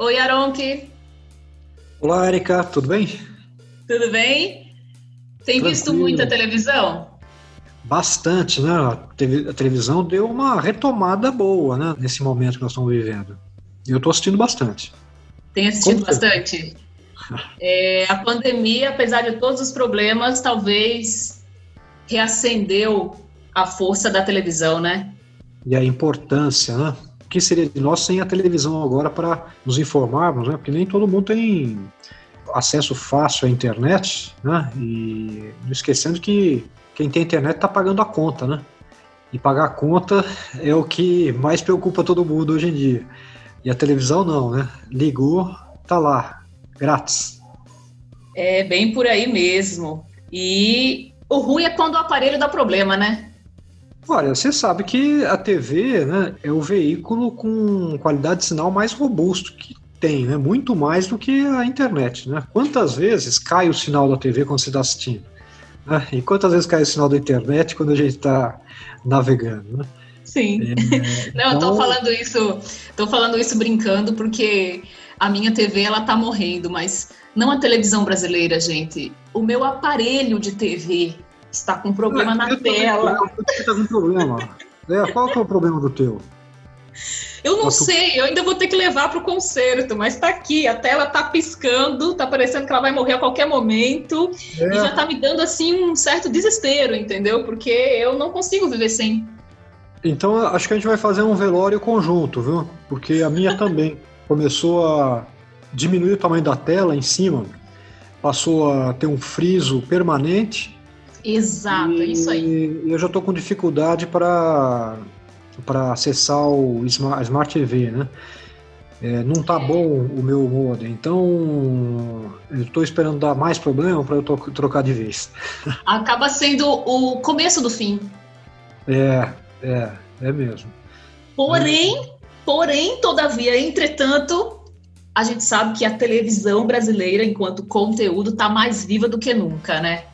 Oi, Aronki. Olá, Erika, tudo bem? Tudo bem? Tem Tranquilo. visto muita televisão? Bastante, né? A televisão deu uma retomada boa, né? Nesse momento que nós estamos vivendo. E eu estou assistindo bastante. Tem assistido Como bastante? É, a pandemia, apesar de todos os problemas, talvez reacendeu a força da televisão, né? E a importância, né? Que seria de nós sem a televisão agora para nos informarmos, né? Porque nem todo mundo tem acesso fácil à internet, né? E não esquecendo que quem tem internet está pagando a conta, né? E pagar a conta é o que mais preocupa todo mundo hoje em dia. E a televisão não, né? Ligou, tá lá, grátis. É bem por aí mesmo. E o ruim é quando o aparelho dá problema, né? Olha, você sabe que a TV né, é o veículo com qualidade de sinal mais robusto que tem, né? Muito mais do que a internet, né? Quantas vezes cai o sinal da TV quando você está assistindo? Né? E quantas vezes cai o sinal da internet quando a gente está navegando, né? Sim. É, Não, então... eu tô então falando isso, tô falando isso brincando porque a minha TV ela tá morrendo, mas não a televisão brasileira, gente. O meu aparelho de TV está com problema na tela. Está com problema. É, qual que é o problema do teu? Eu não sei, eu ainda vou ter que levar para o concerto, mas está aqui, a tela está piscando, está parecendo que ela vai morrer a qualquer momento é. e já está me dando assim um certo desespero, entendeu? Porque eu não consigo viver sem. Então acho que a gente vai fazer um velório conjunto, viu? Porque a minha também começou a diminuir o tamanho da tela em cima, passou a ter um friso permanente. Exato, e, é isso aí. E eu já estou com dificuldade para para acessar o Smart, Smart TV, né? É, não tá bom o meu modem, então eu estou esperando dar mais problema para eu trocar de vez. Acaba sendo o começo do fim. É, é, é mesmo. Porém, porém, todavia, entretanto, a gente sabe que a televisão brasileira, enquanto conteúdo, tá mais viva do que nunca, né?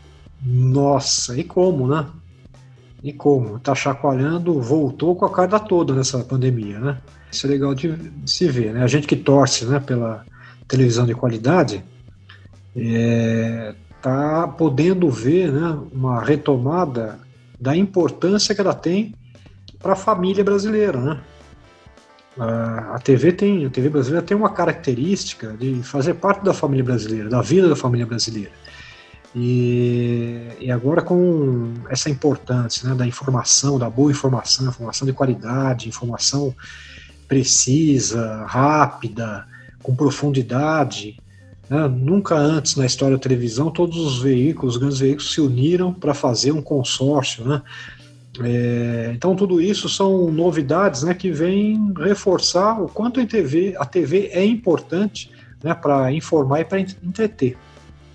Nossa, e como, né? E como? Tá chacoalhando, voltou com a carga toda nessa pandemia, né? Isso é legal de, se ver, né? A gente que torce né, pela televisão de qualidade é, tá podendo ver né, uma retomada da importância que ela tem para a família brasileira, né? A TV tem, a TV brasileira tem uma característica de fazer parte da família brasileira, da vida da família brasileira. E, e agora com essa importância né, da informação, da boa informação, informação de qualidade, informação precisa, rápida, com profundidade. Né? Nunca antes na história da televisão todos os veículos, os grandes veículos, se uniram para fazer um consórcio. Né? É, então tudo isso são novidades né, que vêm reforçar o quanto a TV, a TV é importante né, para informar e para entreter.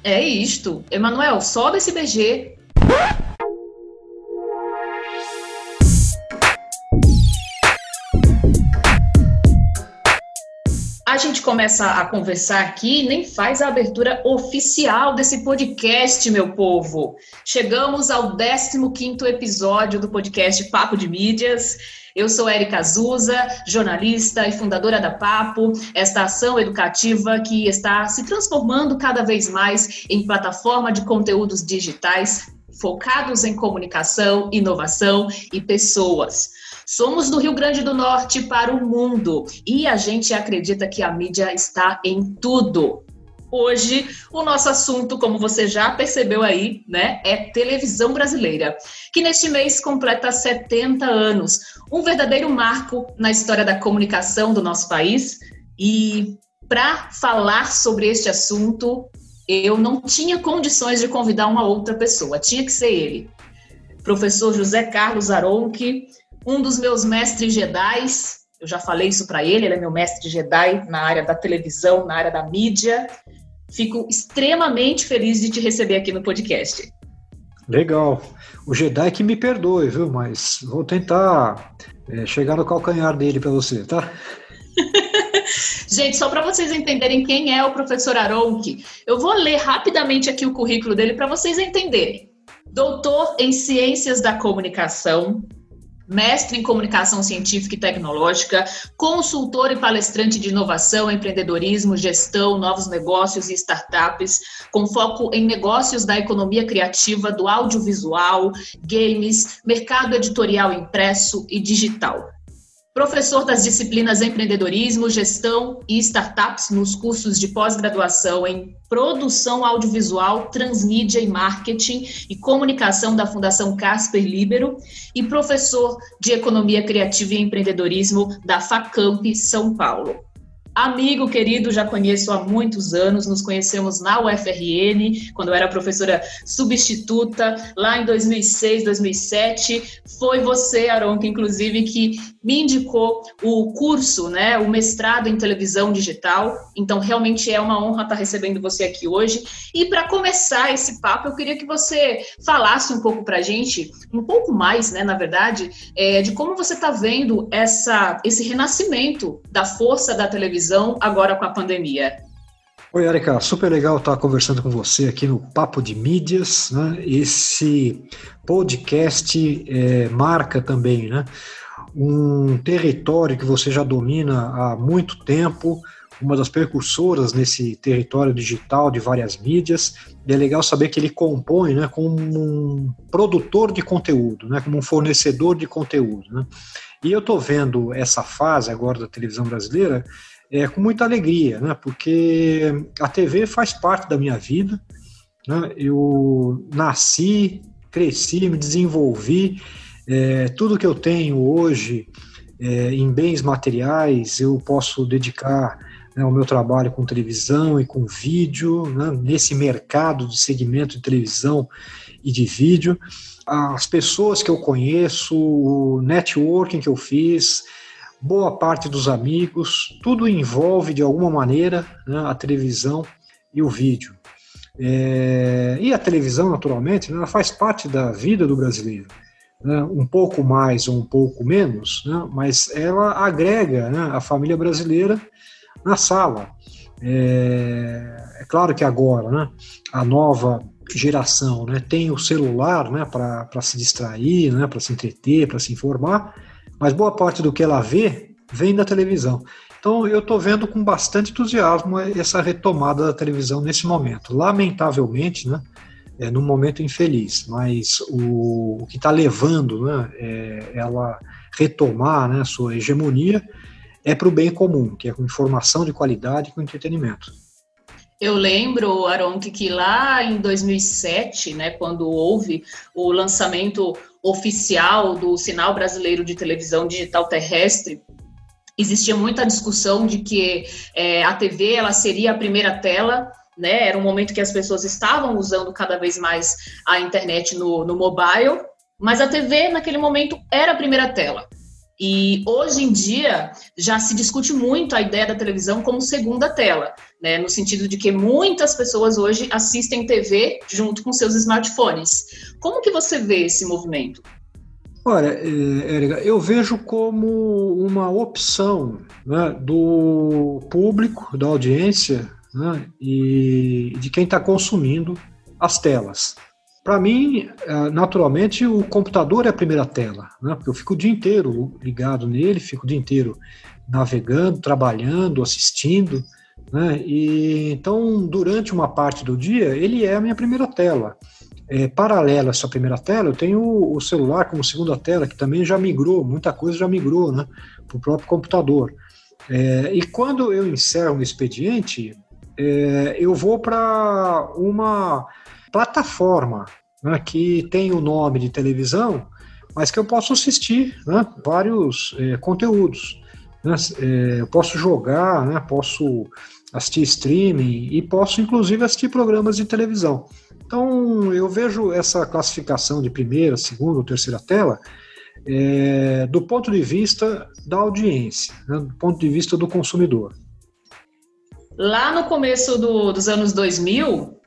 É isto. Emanuel, sobe esse BG. Gente começa a conversar aqui, nem faz a abertura oficial desse podcast, meu povo. Chegamos ao 15º episódio do podcast Papo de Mídias. Eu sou Érica Azusa, jornalista e fundadora da Papo, esta ação educativa que está se transformando cada vez mais em plataforma de conteúdos digitais focados em comunicação, inovação e pessoas. Somos do Rio Grande do Norte para o mundo e a gente acredita que a mídia está em tudo. Hoje, o nosso assunto, como você já percebeu aí, né, é televisão brasileira, que neste mês completa 70 anos, um verdadeiro marco na história da comunicação do nosso país. E para falar sobre este assunto, eu não tinha condições de convidar uma outra pessoa, tinha que ser ele. Professor José Carlos Aronque, um dos meus mestres jedais, eu já falei isso para ele, ele é meu mestre Jedi na área da televisão, na área da mídia. Fico extremamente feliz de te receber aqui no podcast. Legal. O Jedi que me perdoe, viu? Mas vou tentar é, chegar no calcanhar dele para você, tá? Gente, só para vocês entenderem quem é o professor Aronque, eu vou ler rapidamente aqui o currículo dele para vocês entenderem. Doutor em Ciências da Comunicação, mestre em comunicação científica e tecnológica, consultor e palestrante de inovação, empreendedorismo, gestão, novos negócios e startups, com foco em negócios da economia criativa, do audiovisual, games, mercado editorial impresso e digital. Professor das disciplinas empreendedorismo, gestão e startups nos cursos de pós-graduação em produção audiovisual, transmídia e marketing e comunicação da Fundação Casper Libero e professor de economia criativa e empreendedorismo da Facamp São Paulo. Amigo querido, já conheço há muitos anos, nos conhecemos na UFRN, quando eu era professora substituta, lá em 2006, 2007. Foi você, Aronca, inclusive, que me indicou o curso, né, o mestrado em televisão digital. Então, realmente é uma honra estar recebendo você aqui hoje. E para começar esse papo, eu queria que você falasse um pouco para a gente, um pouco mais, né, na verdade, é, de como você está vendo essa, esse renascimento da força da televisão televisão agora com a pandemia. Oi, Erika, super legal estar conversando com você aqui no Papo de Mídias. Né? Esse podcast é, marca também né? um território que você já domina há muito tempo, uma das precursoras nesse território digital de várias mídias, e é legal saber que ele compõe né, como um produtor de conteúdo, né, como um fornecedor de conteúdo. Né? E eu estou vendo essa fase agora da televisão brasileira é, com muita alegria, né? Porque a TV faz parte da minha vida. Né? Eu nasci, cresci, me desenvolvi. É, tudo que eu tenho hoje é, em bens materiais eu posso dedicar né, ao meu trabalho com televisão e com vídeo, né, nesse mercado de segmento de televisão e de vídeo. As pessoas que eu conheço, o networking que eu fiz, boa parte dos amigos, tudo envolve de alguma maneira né, a televisão e o vídeo. É, e a televisão, naturalmente, né, ela faz parte da vida do brasileiro. Né, um pouco mais ou um pouco menos, né, mas ela agrega né, a família brasileira na sala. É, é claro que agora né, a nova geração tem o celular para se distrair, para se entreter, para se informar, mas boa parte do que ela vê vem da televisão. Então eu estou vendo com bastante entusiasmo essa retomada da televisão nesse momento. Lamentavelmente, né, é num momento infeliz, mas o, o que está levando né, é, ela retomar né, sua hegemonia é para o bem comum, que é com informação de qualidade e com entretenimento. Eu lembro, Aronque, que lá em 2007, né, quando houve o lançamento oficial do Sinal Brasileiro de Televisão Digital Terrestre, existia muita discussão de que é, a TV ela seria a primeira tela, né? Era um momento que as pessoas estavam usando cada vez mais a internet no, no mobile, mas a TV naquele momento era a primeira tela. E hoje em dia já se discute muito a ideia da televisão como segunda tela, né? No sentido de que muitas pessoas hoje assistem TV junto com seus smartphones. Como que você vê esse movimento? Olha, Érica, eu vejo como uma opção né, do público, da audiência né, e de quem está consumindo as telas. Para mim, é, naturalmente, o computador é a primeira tela, né? porque eu fico o dia inteiro ligado nele, fico o dia inteiro navegando, trabalhando, assistindo. Né? E, então, durante uma parte do dia, ele é a minha primeira tela. É, paralelo a essa primeira tela, eu tenho o celular como segunda tela, que também já migrou, muita coisa já migrou né, para o próprio computador. É, e quando eu encerro um expediente, é, eu vou para uma plataforma né, que tem o nome de televisão, mas que eu posso assistir né, vários é, conteúdos. Né, é, eu posso jogar, né, posso assistir streaming e posso inclusive assistir programas de televisão. Então eu vejo essa classificação de primeira, segunda ou terceira tela é, do ponto de vista da audiência, né, do ponto de vista do consumidor. Lá no começo do, dos anos 2000,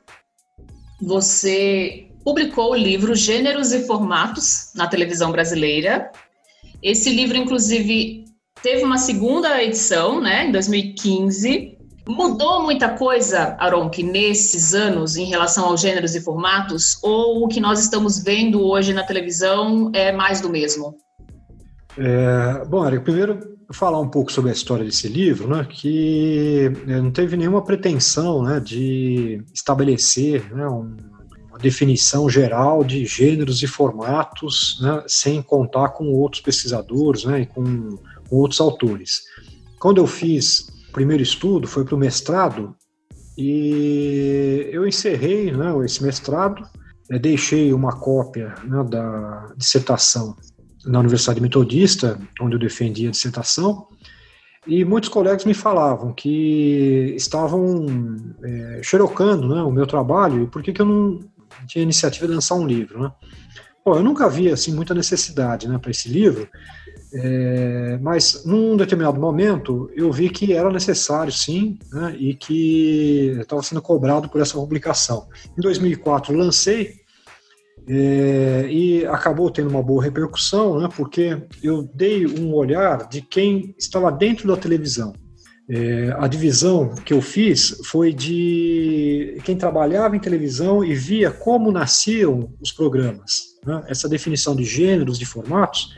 você publicou o livro Gêneros e Formatos na televisão brasileira. Esse livro, inclusive, teve uma segunda edição, né, em 2015. Mudou muita coisa, Aronque, nesses anos em relação aos gêneros e formatos? Ou o que nós estamos vendo hoje na televisão é mais do mesmo? É, bom, Eric, primeiro falar um pouco sobre a história desse livro, né, que é, não teve nenhuma pretensão né, de estabelecer né, um, uma definição geral de gêneros e formatos, né, sem contar com outros pesquisadores né, e com, com outros autores. Quando eu fiz primeiro estudo, foi para o mestrado, e eu encerrei né, esse mestrado, deixei uma cópia né, da dissertação na Universidade Metodista, onde eu defendia a dissertação, e muitos colegas me falavam que estavam é, xerocando né, o meu trabalho e por que, que eu não tinha iniciativa de lançar um livro. Né? Bom, eu nunca vi assim, muita necessidade né, para esse livro, é, mas num determinado momento eu vi que era necessário sim né, e que estava sendo cobrado por essa publicação. Em 2004 lancei é, e acabou tendo uma boa repercussão, né, porque eu dei um olhar de quem estava dentro da televisão. É, a divisão que eu fiz foi de quem trabalhava em televisão e via como nasciam os programas. Né? Essa definição de gêneros, de formatos,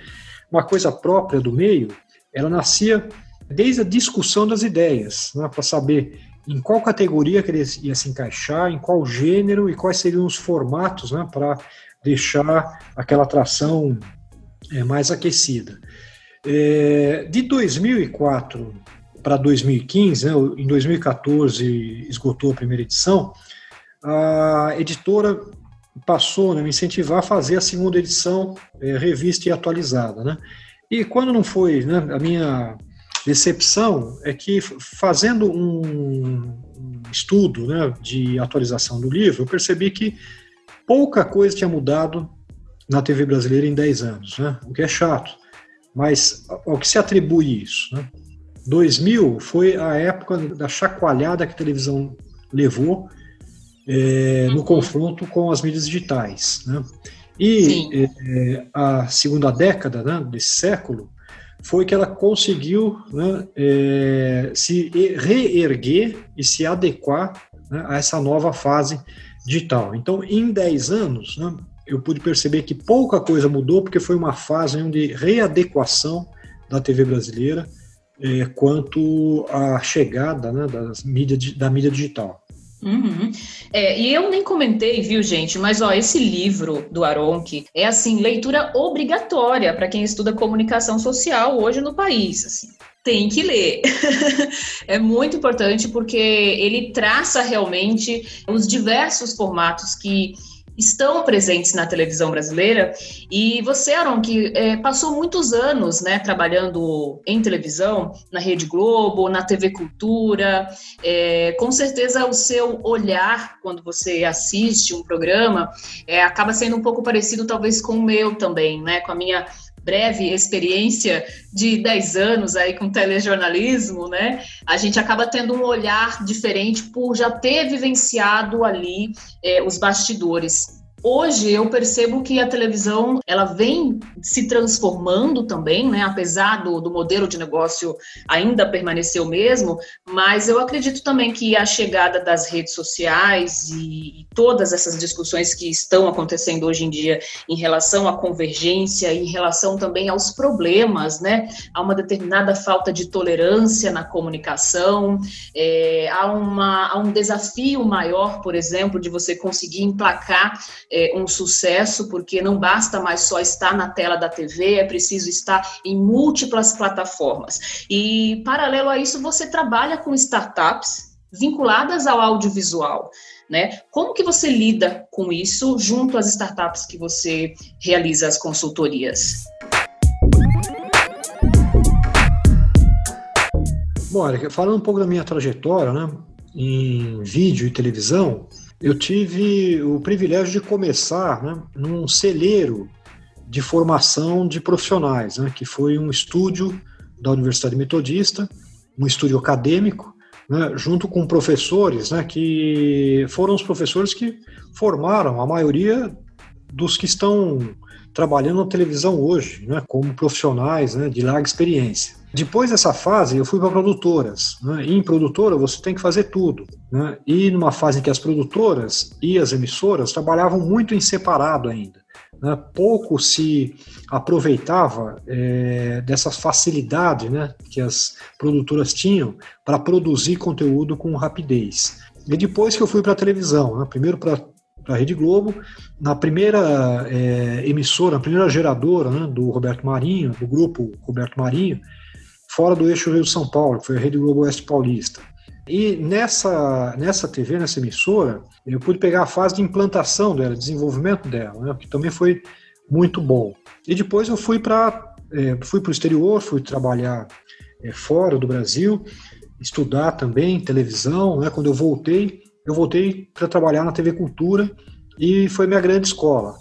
uma coisa própria do meio, ela nascia desde a discussão das ideias, né? para saber em qual categoria que ele ia se encaixar, em qual gênero e quais seriam os formatos né, para deixar aquela atração é, mais aquecida. É, de 2004 para 2015, né, em 2014 esgotou a primeira edição, a editora passou né, me incentivar a fazer a segunda edição é, revista e atualizada. Né? E quando não foi né, a minha decepção é que fazendo um estudo né, de atualização do livro, eu percebi que pouca coisa tinha mudado na TV brasileira em 10 anos, né? o que é chato. Mas ao que se atribui isso? Né? 2000 foi a época da chacoalhada que a televisão levou é, no confronto com as mídias digitais. Né? E é, a segunda década né, desse século foi que ela conseguiu né, é, se reerguer e se adequar né, a essa nova fase digital. Então, em 10 anos, né, eu pude perceber que pouca coisa mudou, porque foi uma fase de readequação da TV brasileira é, quanto à chegada né, das mídia, da mídia digital. Uhum. É, e eu nem comentei, viu, gente? Mas ó, esse livro do Aronque é assim leitura obrigatória para quem estuda comunicação social hoje no país. Assim tem que ler. é muito importante porque ele traça realmente os diversos formatos que estão presentes na televisão brasileira. E você, Aaron, que é, passou muitos anos né, trabalhando em televisão, na Rede Globo, na TV Cultura, é, com certeza o seu olhar quando você assiste um programa é, acaba sendo um pouco parecido, talvez, com o meu também, né? Com a minha breve experiência de 10 anos aí com telejornalismo, né? A gente acaba tendo um olhar diferente por já ter vivenciado ali é, os bastidores. Hoje eu percebo que a televisão ela vem se transformando também, né? Apesar do, do modelo de negócio ainda permanecer o mesmo, mas eu acredito também que a chegada das redes sociais e, e todas essas discussões que estão acontecendo hoje em dia em relação à convergência, em relação também aos problemas, né? Há uma determinada falta de tolerância na comunicação, é, há, uma, há um desafio maior, por exemplo, de você conseguir emplacar é, um sucesso, porque não basta mais só estar na tela da TV, é preciso estar em múltiplas plataformas. E, paralelo a isso, você trabalha com startups vinculadas ao audiovisual. Né? Como que você lida com isso junto às startups que você realiza as consultorias? Bom, falando um pouco da minha trajetória, né, em vídeo e televisão, eu tive o privilégio de começar né, num celeiro de formação de profissionais, né, que foi um estúdio da Universidade Metodista, um estúdio acadêmico, né, junto com professores, né, que foram os professores que formaram a maioria dos que estão trabalhando na televisão hoje, né, como profissionais né, de larga experiência. Depois dessa fase, eu fui para produtoras. Né? E em produtora, você tem que fazer tudo. Né? E numa fase em que as produtoras e as emissoras trabalhavam muito em separado ainda. né, pouco se aproveitava é, dessas facilidades né, que as produtoras tinham para produzir conteúdo com rapidez. E depois que eu fui para a televisão, né, primeiro para a Rede Globo, na primeira é, emissora, na primeira geradora né, do Roberto Marinho, do grupo Roberto Marinho, fora do eixo Rio-São Paulo, que foi a Rede Globo Oeste Paulista. E nessa, nessa TV, nessa emissora, eu pude pegar a fase de implantação dela, desenvolvimento dela, né, que também foi muito bom. E depois eu fui para é, fui o exterior, fui trabalhar é, fora do Brasil, estudar também televisão. Né, quando eu voltei, eu voltei para trabalhar na TV Cultura e foi minha grande escola.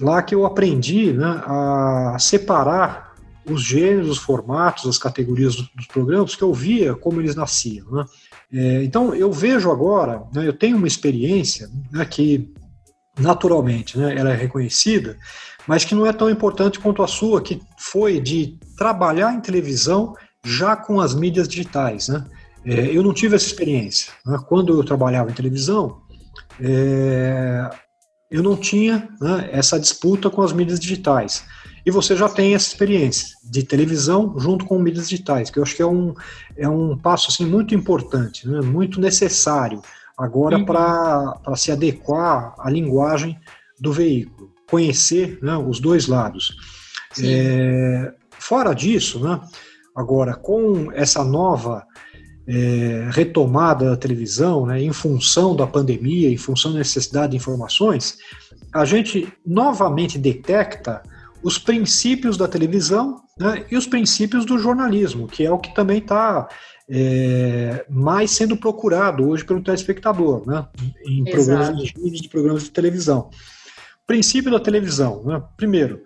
Lá que eu aprendi né, a separar os gêneros, os formatos, as categorias dos programas, que eu via como eles nasciam. Né? É, então, eu vejo agora, né, eu tenho uma experiência né, que, naturalmente, né, ela é reconhecida, mas que não é tão importante quanto a sua, que foi de trabalhar em televisão já com as mídias digitais. Né? É, eu não tive essa experiência. Né? Quando eu trabalhava em televisão, é, eu não tinha né, essa disputa com as mídias digitais e você já tem essa experiência de televisão junto com mídias digitais, que eu acho que é um, é um passo assim, muito importante, né, muito necessário agora uhum. para se adequar à linguagem do veículo, conhecer né, os dois lados. É, fora disso, né, agora com essa nova é, retomada da televisão, né, em função da pandemia, em função da necessidade de informações, a gente novamente detecta os princípios da televisão né, e os princípios do jornalismo, que é o que também está é, mais sendo procurado hoje pelo telespectador, né, em Exato. programas de, de programas de televisão. Princípio da televisão, né, primeiro,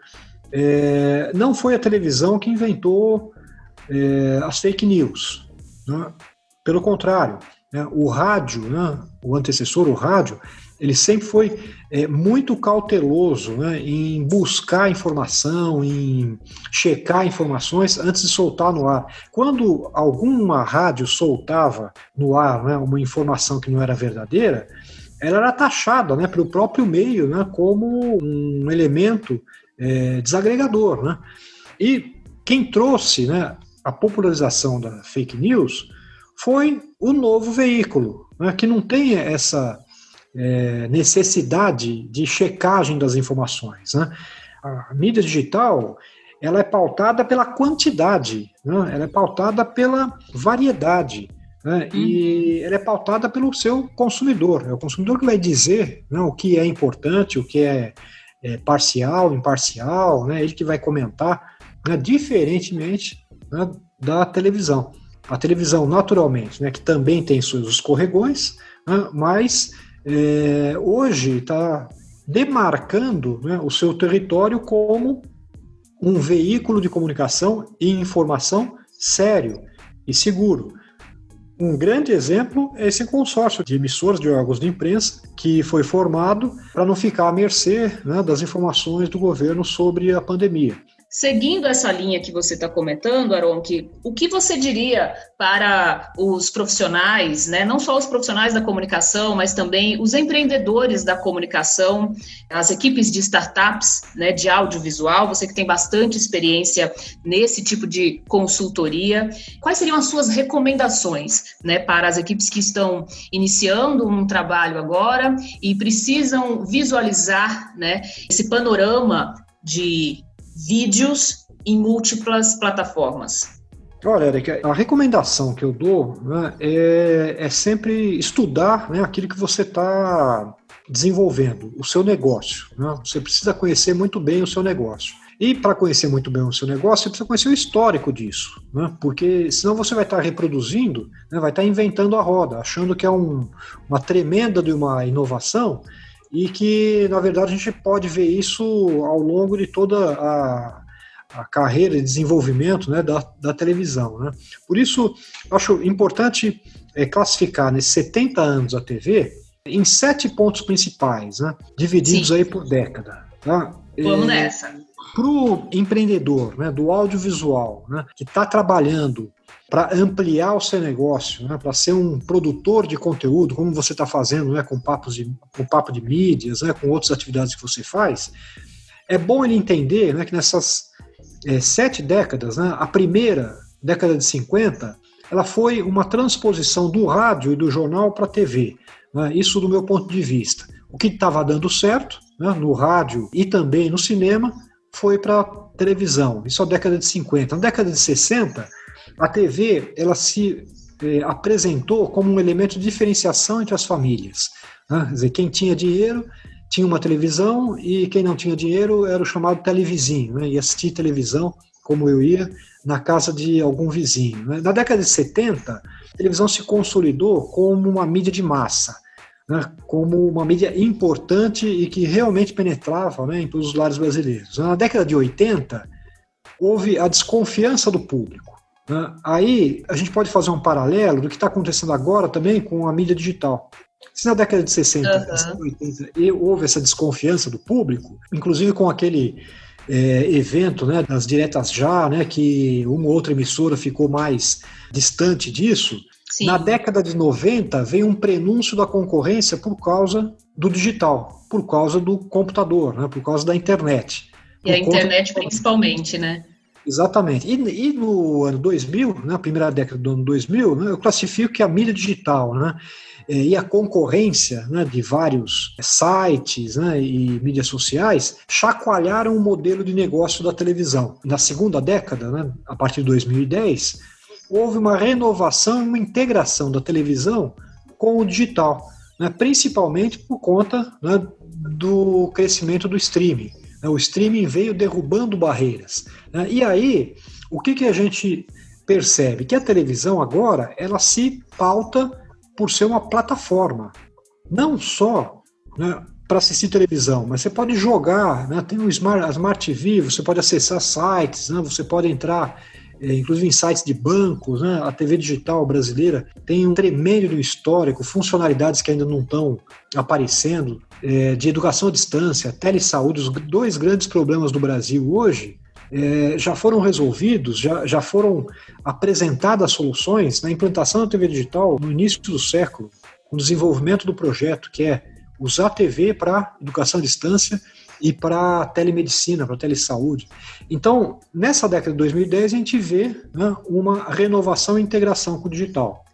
é, não foi a televisão que inventou é, as fake news, né, pelo contrário, né, o rádio, né, o antecessor, o rádio, ele sempre foi é, muito cauteloso né, em buscar informação, em checar informações antes de soltar no ar. Quando alguma rádio soltava no ar né, uma informação que não era verdadeira, ela era taxada né, pelo próprio meio né, como um elemento é, desagregador. Né? E quem trouxe né, a popularização da fake news foi o novo veículo, né, que não tem essa é, necessidade de checagem das informações. Né? A mídia digital ela é pautada pela quantidade, né? ela é pautada pela variedade. Né? Uhum. E ela é pautada pelo seu consumidor. É o consumidor que vai dizer né, o que é importante, o que é, é parcial, imparcial, né? ele que vai comentar, né, diferentemente né, da televisão. A televisão, naturalmente, que também tem seus escorregões, mas é, hoje está demarcando né, o seu território como um veículo de comunicação e informação sério e seguro. Um grande exemplo é esse consórcio de emissores de órgãos de imprensa que foi formado para não ficar à mercê né, das informações do governo sobre a pandemia. Seguindo essa linha que você está comentando, Aron, que, o que você diria para os profissionais, né, não só os profissionais da comunicação, mas também os empreendedores da comunicação, as equipes de startups né, de audiovisual, você que tem bastante experiência nesse tipo de consultoria, quais seriam as suas recomendações né, para as equipes que estão iniciando um trabalho agora e precisam visualizar né, esse panorama de vídeos em múltiplas plataformas? Olha, a recomendação que eu dou né, é, é, sempre estudar né, aquilo que você está desenvolvendo, o seu negócio. Né? Você precisa conhecer muito bem o seu negócio. E para conhecer muito bem o seu negócio, você precisa conhecer o histórico disso, né? porque senão você vai estar tá reproduzindo, né, vai estar tá inventando a roda, achando que é um, uma tremenda de uma inovação e que, na verdade, a gente pode ver isso ao longo de toda a, a carreira de desenvolvimento né, da, da televisão. Né? Por isso, acho importante é, classificar nesses 70 anos da TV em sete pontos principais, né, divididos Sim. aí por década. Tá? Vamos é, nessa. Para o empreendedor né, do audiovisual, né, que está trabalhando para ampliar o seu negócio, né, para ser um produtor de conteúdo, como você está fazendo né, com, papos de, com papo de mídias, né, com outras atividades que você faz, é bom ele entender né, que nessas é, sete décadas, né, a primeira, década de 50, ela foi uma transposição do rádio e do jornal para a TV. Né, isso do meu ponto de vista. O que estava dando certo né, no rádio e também no cinema foi para televisão. Isso é a década de 50. Na década de 60, a TV ela se é, apresentou como um elemento de diferenciação entre as famílias. Né? Quer dizer, quem tinha dinheiro tinha uma televisão e quem não tinha dinheiro era o chamado televizinho, né? ia assistir televisão, como eu ia, na casa de algum vizinho. Né? Na década de 70, a televisão se consolidou como uma mídia de massa, né? como uma mídia importante e que realmente penetrava né, em todos os lares brasileiros. Na década de 80, houve a desconfiança do público. Né? Aí a gente pode fazer um paralelo do que está acontecendo agora também com a mídia digital. Se na década de 60, uhum. 80 houve essa desconfiança do público, inclusive com aquele é, evento né, das diretas já, né, que uma ou outra emissora ficou mais distante disso, Sim. na década de 90 veio um prenúncio da concorrência por causa do digital, por causa do computador, né, por causa da internet. E a internet principalmente, né? Exatamente. E, e, no ano 2000, na né, primeira década do ano 2000, né, eu classifico que a mídia digital, né, é, e a concorrência né, de vários sites né, e mídias sociais chacoalharam o modelo de negócio da televisão. Na segunda década, né, a partir de 2010, houve uma renovação e uma integração da televisão com o digital, né, principalmente por conta né, do crescimento do streaming. Né, o streaming veio derrubando barreiras. Né, e aí, o que, que a gente percebe? Que a televisão agora ela se pauta por ser uma plataforma. Não só né, para assistir televisão, mas você pode jogar, né, tem o Smart, a Smart TV, você pode acessar sites, né, você pode entrar, inclusive em sites de bancos, né, a TV digital brasileira tem um tremendo histórico, funcionalidades que ainda não estão aparecendo, é, de educação à distância, telesaúde, os dois grandes problemas do Brasil hoje é, já foram resolvidos, já, já foram apresentadas soluções na implantação da TV digital no início do século, com o desenvolvimento do projeto, que é usar a TV para educação à distância e para telemedicina, para telesaúde. Então, nessa década de 2010, a gente vê né, uma renovação e integração com o digital.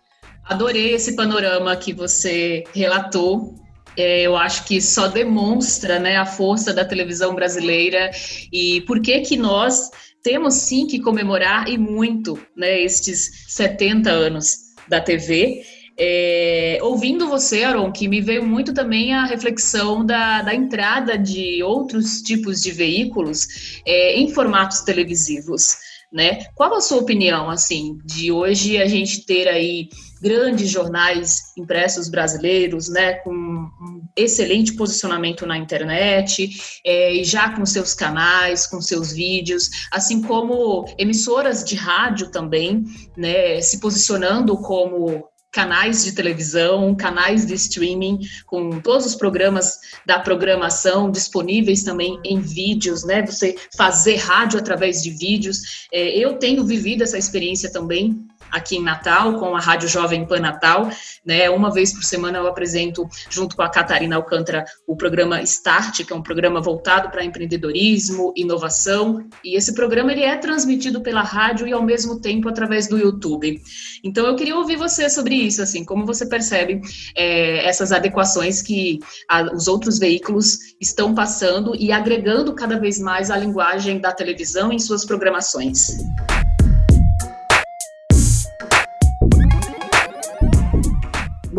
Adorei esse panorama que você relatou é, eu acho que só demonstra né, a força da televisão brasileira e por que que nós temos sim que comemorar e muito né, estes 70 anos da TV. É, ouvindo você, Aaron, que me veio muito também a reflexão da, da entrada de outros tipos de veículos é, em formatos televisivos né? Qual a sua opinião, assim, de hoje a gente ter aí grandes jornais impressos brasileiros, né, com um excelente posicionamento na internet, é, já com seus canais, com seus vídeos, assim como emissoras de rádio também, né, se posicionando como canais de televisão, canais de streaming, com todos os programas da programação disponíveis também em vídeos, né? Você fazer rádio através de vídeos. É, eu tenho vivido essa experiência também aqui em Natal, com a Rádio Jovem Pan Natal. Né? Uma vez por semana eu apresento, junto com a Catarina Alcântara, o programa Start, que é um programa voltado para empreendedorismo, inovação. E esse programa ele é transmitido pela rádio e, ao mesmo tempo, através do YouTube. Então, eu queria ouvir você sobre isso, assim, como você percebe é, essas adequações que a, os outros veículos estão passando e agregando cada vez mais a linguagem da televisão em suas programações.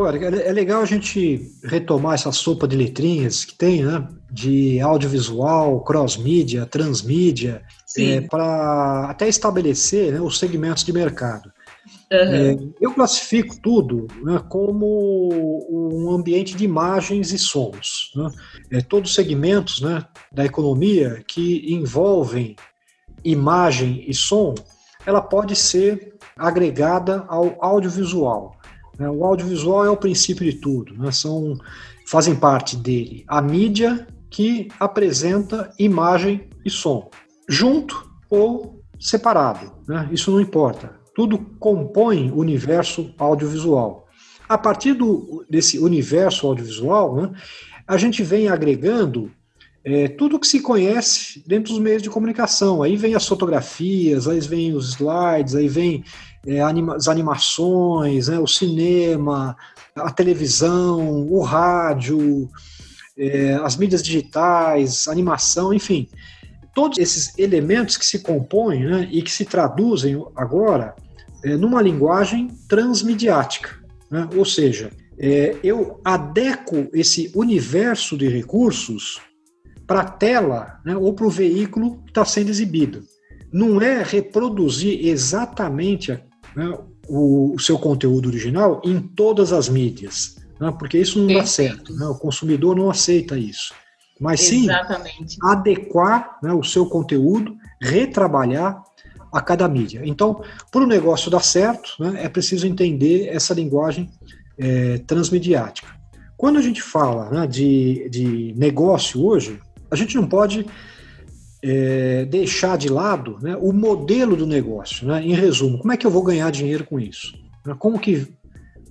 Bora, é, é legal a gente retomar essa sopa de letrinhas que tem, né? De audiovisual, cross-mídia, transmídia, é, para até estabelecer né, os segmentos de mercado. Uhum. É, eu classifico tudo né, como um ambiente de imagens e sons. Né? É, todos os segmentos né, da economia que envolvem imagem e som, ela pode ser agregada ao audiovisual. Né? O audiovisual é o princípio de tudo, né? São, fazem parte dele a mídia que apresenta imagem e som, junto ou separado, né? isso não importa. Tudo compõe o universo audiovisual. A partir do, desse universo audiovisual, né, a gente vem agregando é, tudo que se conhece dentro dos meios de comunicação. Aí vem as fotografias, aí vem os slides, aí vem é, anima as animações, né, o cinema, a televisão, o rádio, é, as mídias digitais, animação, enfim. Todos esses elementos que se compõem né, e que se traduzem agora é, numa linguagem transmediática. Né? Ou seja, é, eu adequo esse universo de recursos para a tela né, ou para o veículo que está sendo exibido. Não é reproduzir exatamente né, o, o, seu conteúdo original em todas as mídias, né, porque isso não dá certo. Né, o consumidor não aceita isso. Mas sim exatamente. adequar né, o seu conteúdo, retrabalhar a cada mídia. Então, para o negócio dar certo, né, é preciso entender essa linguagem é, transmediática. Quando a gente fala né, de, de negócio hoje, a gente não pode é, deixar de lado né, o modelo do negócio. Né? Em resumo, como é que eu vou ganhar dinheiro com isso? Né? Como que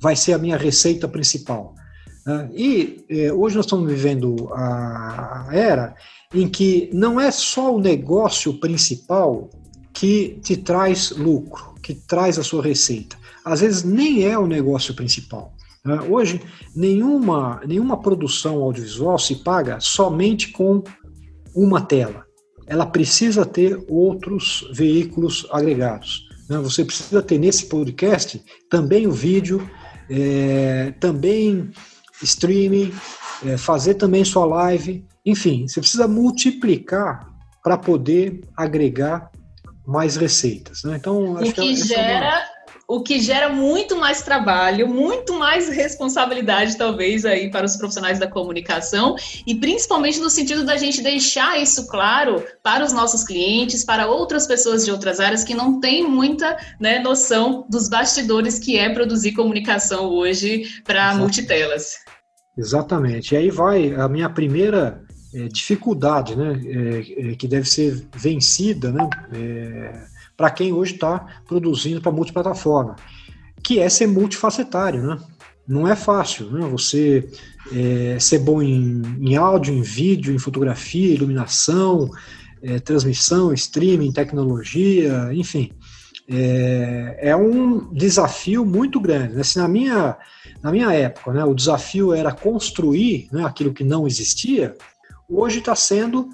vai ser a minha receita principal? Né? E é, hoje nós estamos vivendo a era em que não é só o negócio principal que te traz lucro, que traz a sua receita. Às vezes nem é o negócio principal. Né? Hoje, nenhuma, nenhuma produção audiovisual se paga somente com uma tela. Ela precisa ter outros veículos agregados. Né? Você precisa ter nesse podcast também o vídeo, é, também streaming, é, fazer também sua live. Enfim, você precisa multiplicar para poder agregar mais receitas. Né? Então, acho o que, que gera o que gera muito mais trabalho, muito mais responsabilidade, talvez, aí para os profissionais da comunicação, e principalmente no sentido da gente deixar isso claro para os nossos clientes, para outras pessoas de outras áreas que não têm muita né, noção dos bastidores que é produzir comunicação hoje para multitelas. Exatamente. E aí vai a minha primeira é, dificuldade, né, é, é, que deve ser vencida, né, para quem hoje está produzindo para multiplataforma, que é ser multifacetário, né? Não é fácil, né? Você é, ser bom em, em, áudio, em vídeo, em fotografia, iluminação, é, transmissão, streaming, tecnologia, enfim. É, é, um desafio muito grande. Né? Se na minha, na minha época né, o desafio era construir né, aquilo que não existia, hoje está sendo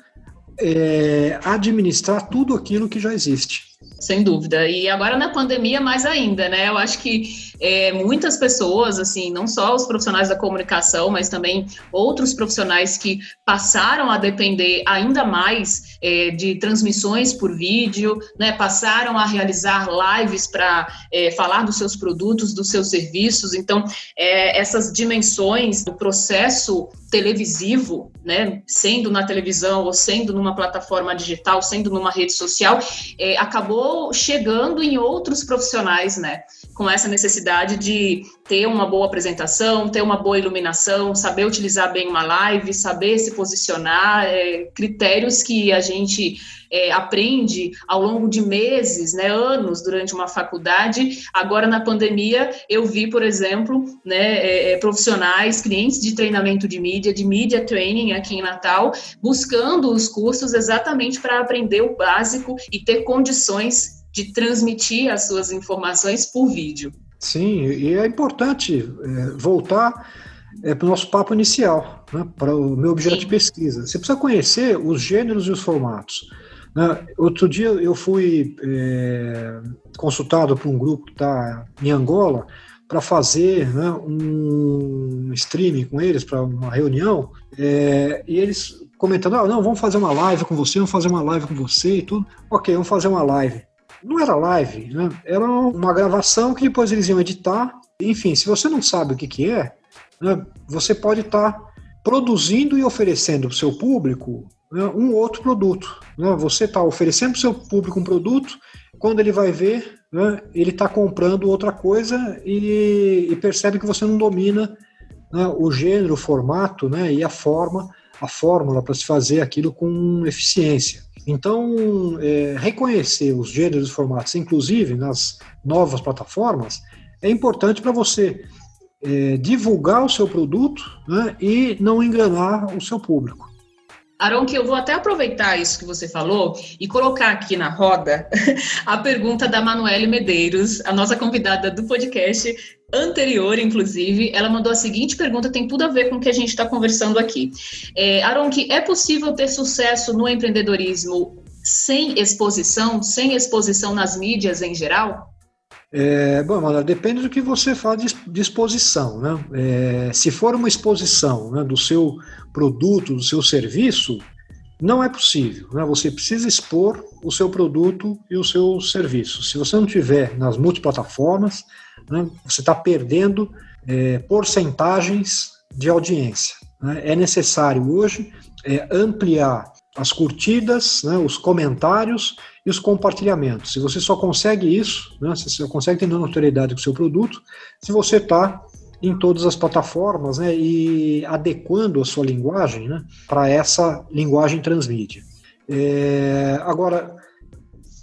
é, administrar tudo aquilo que já existe. Sem dúvida. E agora na pandemia, mais ainda, né? Eu acho que é, muitas pessoas, assim, não só os profissionais da comunicação, mas também outros profissionais que passaram a depender ainda mais é, de transmissões por vídeo, né? Passaram a realizar lives para é, falar dos seus produtos, dos seus serviços. Então, é, essas dimensões do processo televisivo, né, sendo na televisão ou sendo numa plataforma digital, sendo numa rede social, é, acabou chegando em outros profissionais, né, com essa necessidade de ter uma boa apresentação, ter uma boa iluminação, saber utilizar bem uma live, saber se posicionar, é, critérios que a gente é, aprende ao longo de meses, né, anos durante uma faculdade. Agora na pandemia eu vi, por exemplo, né, é, é profissionais, clientes de treinamento de mídia, de media training aqui em Natal, buscando os cursos exatamente para aprender o básico e ter condições de transmitir as suas informações por vídeo. Sim, e é importante é, voltar é, para o nosso papo inicial, né, para o meu objeto Sim. de pesquisa. Você precisa conhecer os gêneros e os formatos. Né? Outro dia eu fui é, consultado por um grupo que está em Angola para fazer né, um streaming com eles para uma reunião é, e eles comentando, ah, não, vamos fazer uma live com você, vamos fazer uma live com você e tudo. Ok, vamos fazer uma live não era live, né? era uma gravação que depois eles iam editar. Enfim, se você não sabe o que, que é, né, você pode estar tá produzindo e oferecendo para o seu público né, um outro produto. Né? Você está oferecendo para o seu público um produto, quando ele vai ver, né, ele está comprando outra coisa e, e, percebe que você não domina né, o gênero, o formato né, e a forma, a fórmula para se fazer aquilo com eficiência. Então, é, reconhecer os gêneros e formatos, inclusive nas novas plataformas, é importante para você é, divulgar o seu produto né, e não enganar o seu público. Aron, que eu vou até aproveitar isso que você falou e colocar aqui na roda a pergunta da Manuele Medeiros, a nossa convidada do podcast anterior, inclusive. Ela mandou a seguinte pergunta, tem tudo a ver com o que a gente está conversando aqui. É, Aron, que é possível ter sucesso no empreendedorismo sem exposição, sem exposição nas mídias em geral? É, bom, Manuel, depende do que você fala de, exposição. Né? É, se for uma exposição né, do seu produto, do seu serviço, não é possível. Né? Você precisa expor o seu produto e o seu serviço. Se você não tiver nas multiplataformas, né, você está perdendo é, porcentagens de audiência. Né? É necessário hoje é, ampliar as curtidas, né, os comentários e os compartilhamentos. Se você só consegue isso, né, você só consegue ter notoriedade com o seu produto, se você está em todas as plataformas né, e adequando a sua linguagem né, para essa linguagem transmídia. É, agora,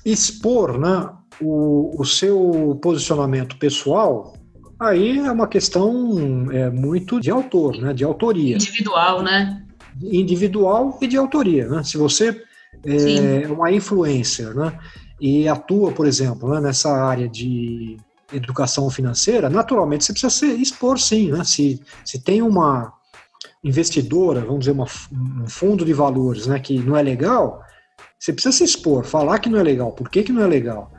expor né, o, o seu posicionamento pessoal aí é uma questão é, muito de autor, né, de autoria. Individual, né? Individual e de autoria. Né? Se você é uma influencer, né? E atua, por exemplo, né, nessa área de educação financeira, naturalmente você precisa se expor sim, né? Se, se tem uma investidora, vamos dizer, uma, um fundo de valores, né, que não é legal, você precisa se expor, falar que não é legal, por que, que não é legal.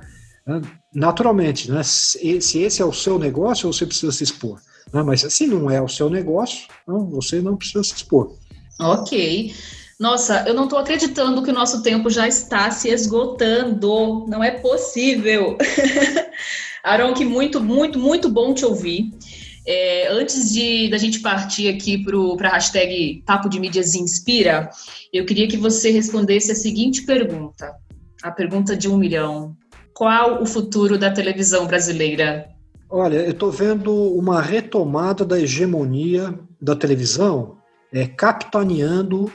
Naturalmente, né, se, se esse é o seu negócio, você precisa se expor. Né? Mas se não é o seu negócio, você não precisa se expor. Ok. Nossa, eu não estou acreditando que o nosso tempo já está se esgotando. Não é possível. Aron, que muito, muito, muito bom te ouvir. É, antes de da gente partir aqui para a hashtag Papo de Mídias Inspira, eu queria que você respondesse a seguinte pergunta. A pergunta de um milhão. Qual o futuro da televisão brasileira? Olha, eu estou vendo uma retomada da hegemonia da televisão é, capitaneando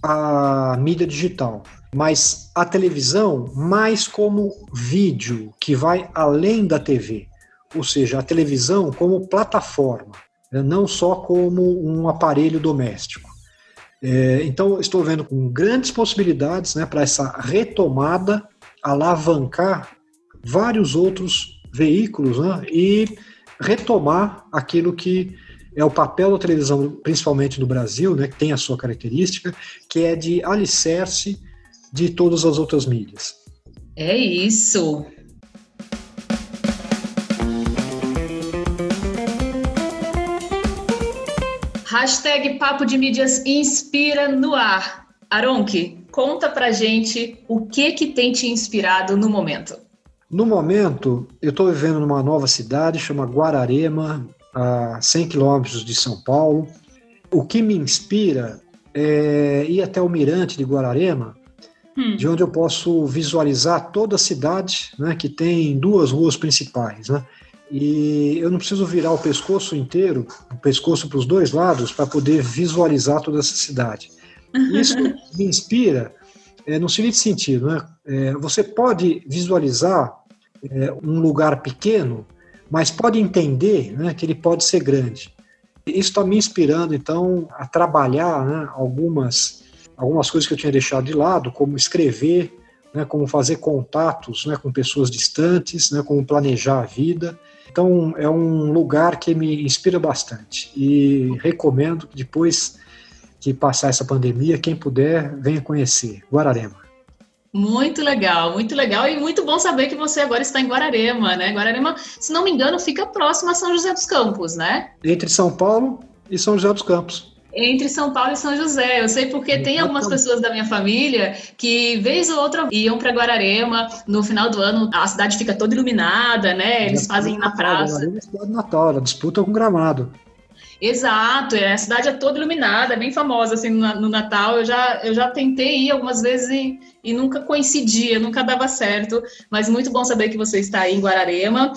a mídia digital, mas a televisão mais como vídeo que vai além da TV, ou seja, a televisão como plataforma, né, não só como um aparelho doméstico. É, então, estou vendo com grandes possibilidades né, para essa retomada, alavancar vários outros veículos né, e retomar aquilo que é o papel da televisão, principalmente no Brasil, né, que tem a sua característica, que é de alicerce de todas as outras mídias. É isso. Hashtag Papo de Mídias Inspira no ar. Aronque, conta pra gente o que que tem te inspirado no momento. No momento, eu estou vivendo numa nova cidade, chama Guararema, a 100 quilômetros de São Paulo. O que me inspira é ir até o Mirante de Guararema, hum. de onde eu posso visualizar toda a cidade, né, que tem duas ruas principais. Né? E eu não preciso virar o pescoço inteiro, o pescoço para os dois lados, para poder visualizar toda essa cidade. Isso me inspira é, no seguinte sentido: né? É, você pode visualizar é, um lugar pequeno mas pode entender né, que ele pode ser grande. Isso está me inspirando, então, a trabalhar né, algumas, algumas coisas que eu tinha deixado de lado, como escrever, né, como fazer contatos né, com pessoas distantes, né, como planejar a vida. Então, é um lugar que me inspira bastante e recomendo que depois que passar essa pandemia, quem puder, venha conhecer Guararema. Muito legal, muito legal e muito bom saber que você agora está em Guararema, né? Guararema, se não me engano, fica próximo a São José dos Campos, né? Entre São Paulo e São José dos Campos. Entre São Paulo e São José. Eu sei porque tem algumas pessoas da minha família que, vez ou outra, iam para Guararema. No final do ano, a cidade fica toda iluminada, né? Eles fazem na praça. É cidade Natal, ela disputa com Gramado. Exato, é, a cidade é toda iluminada, é bem famosa assim no, no, Natal. Eu já, eu já tentei ir algumas vezes e, e nunca coincidia, nunca dava certo. Mas muito bom saber que você está aí em Guararema.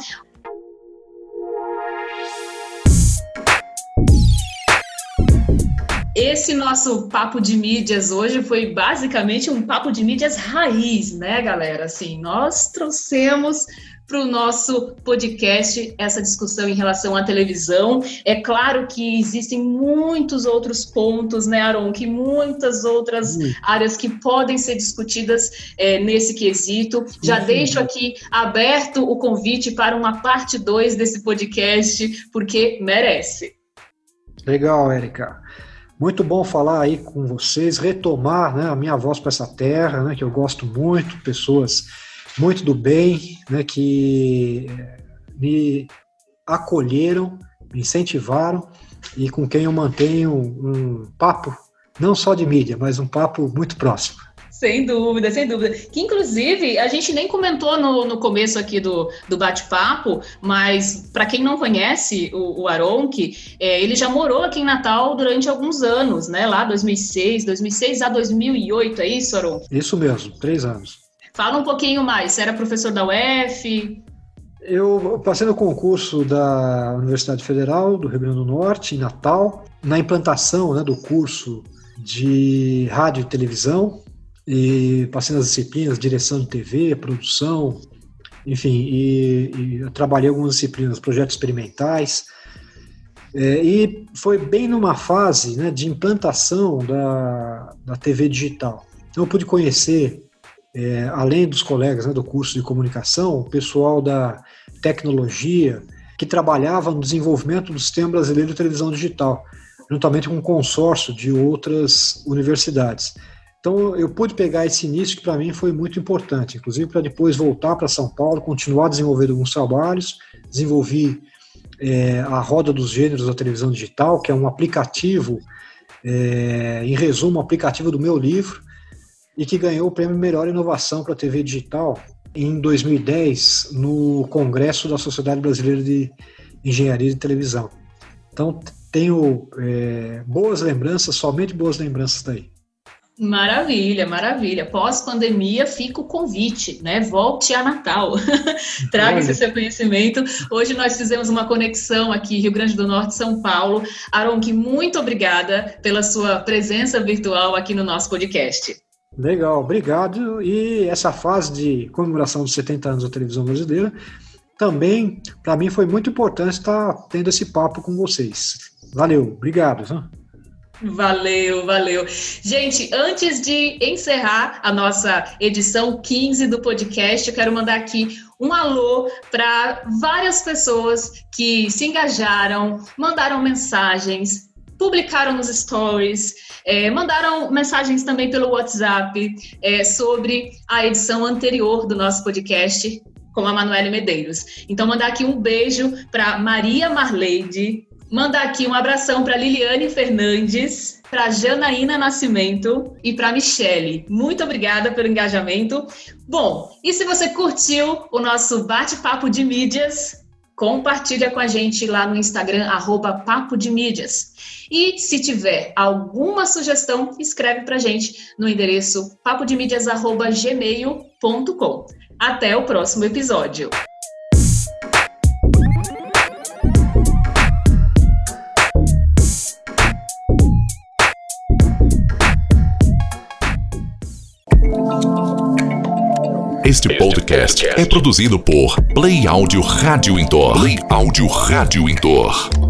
Esse nosso papo de mídias hoje foi basicamente um papo de mídias raiz, né, galera? Assim, nós trouxemos para o nosso podcast essa discussão em relação à televisão. É claro que existem muitos outros pontos, né, Aron, que muitas outras uhum. áreas que podem ser discutidas é, nesse quesito. Já uhum. deixo aqui aberto o convite para uma parte 2 desse podcast, porque merece. Legal, Érica. Muito bom falar aí com vocês, retomar né, a minha voz para essa terra, né, que eu gosto muito, pessoas muito do bem, né, que eh, me acolheram, me incentivaram e com quem eu mantenho um papo, não só de mídia, mas um papo muito próximo. Sem dúvida, sem dúvida. Que inclusive a gente nem comentou no, no começo aqui do, do bate-papo, mas para quem não conhece o, o Aronque, é, ele já morou aqui em Natal durante alguns anos, né? Lá 2006, 2006 a 2008, é isso, Aronque? Isso mesmo, três anos. Fala um pouquinho mais. Você era professor da UF? Eu passei no concurso da Universidade Federal do Rio Grande do Norte, em Natal, na implantação né, do curso de rádio e televisão e passei nas disciplinas direção de TV, produção, enfim, e, e trabalhei algumas disciplinas, projetos experimentais, é, e foi bem numa fase né, de implantação da, da TV digital. Então eu pude conhecer, é, além dos colegas né, do curso de comunicação, o pessoal da tecnologia que trabalhava no desenvolvimento do sistema brasileiro de televisão digital, juntamente com um consórcio de outras universidades. Então eu pude pegar esse início que para mim foi muito importante, inclusive para depois voltar para São Paulo, continuar desenvolvendo alguns trabalhos, desenvolvi é, a Roda dos Gêneros da Televisão Digital, que é um aplicativo, é, em resumo, um aplicativo do meu livro, e que ganhou o prêmio Melhor Inovação para a TV Digital em 2010 no Congresso da Sociedade Brasileira de Engenharia de Televisão. Então tenho é, boas lembranças, somente boas lembranças daí. Maravilha, maravilha. Pós-pandemia, fica o convite, né? Volte a Natal. Traga esse seu conhecimento. Hoje nós fizemos uma conexão aqui, Rio Grande do Norte, São Paulo. Aronque, muito obrigada pela sua presença virtual aqui no nosso podcast. Legal, obrigado. E essa fase de comemoração dos 70 anos da televisão brasileira também, para mim, foi muito importante estar tendo esse papo com vocês. Valeu, obrigado. Valeu, valeu. Gente, antes de encerrar a nossa edição 15 do podcast, eu quero mandar aqui um alô para várias pessoas que se engajaram, mandaram mensagens, publicaram nos stories, é, mandaram mensagens também pelo WhatsApp é, sobre a edição anterior do nosso podcast com a Manuele Medeiros. Então, mandar aqui um beijo para Maria Marleide, Mandar aqui um abração para Liliane Fernandes, para Janaína Nascimento e para Michele. Muito obrigada pelo engajamento. Bom, e se você curtiu o nosso bate-papo de mídias, compartilha com a gente lá no Instagram, arroba Papo de Mídias. E se tiver alguma sugestão, escreve para a gente no endereço papodemídias.gmail.com. Até o próximo episódio. Este podcast é produzido por Play Áudio Rádio Intor. Play Áudio Rádio Intor.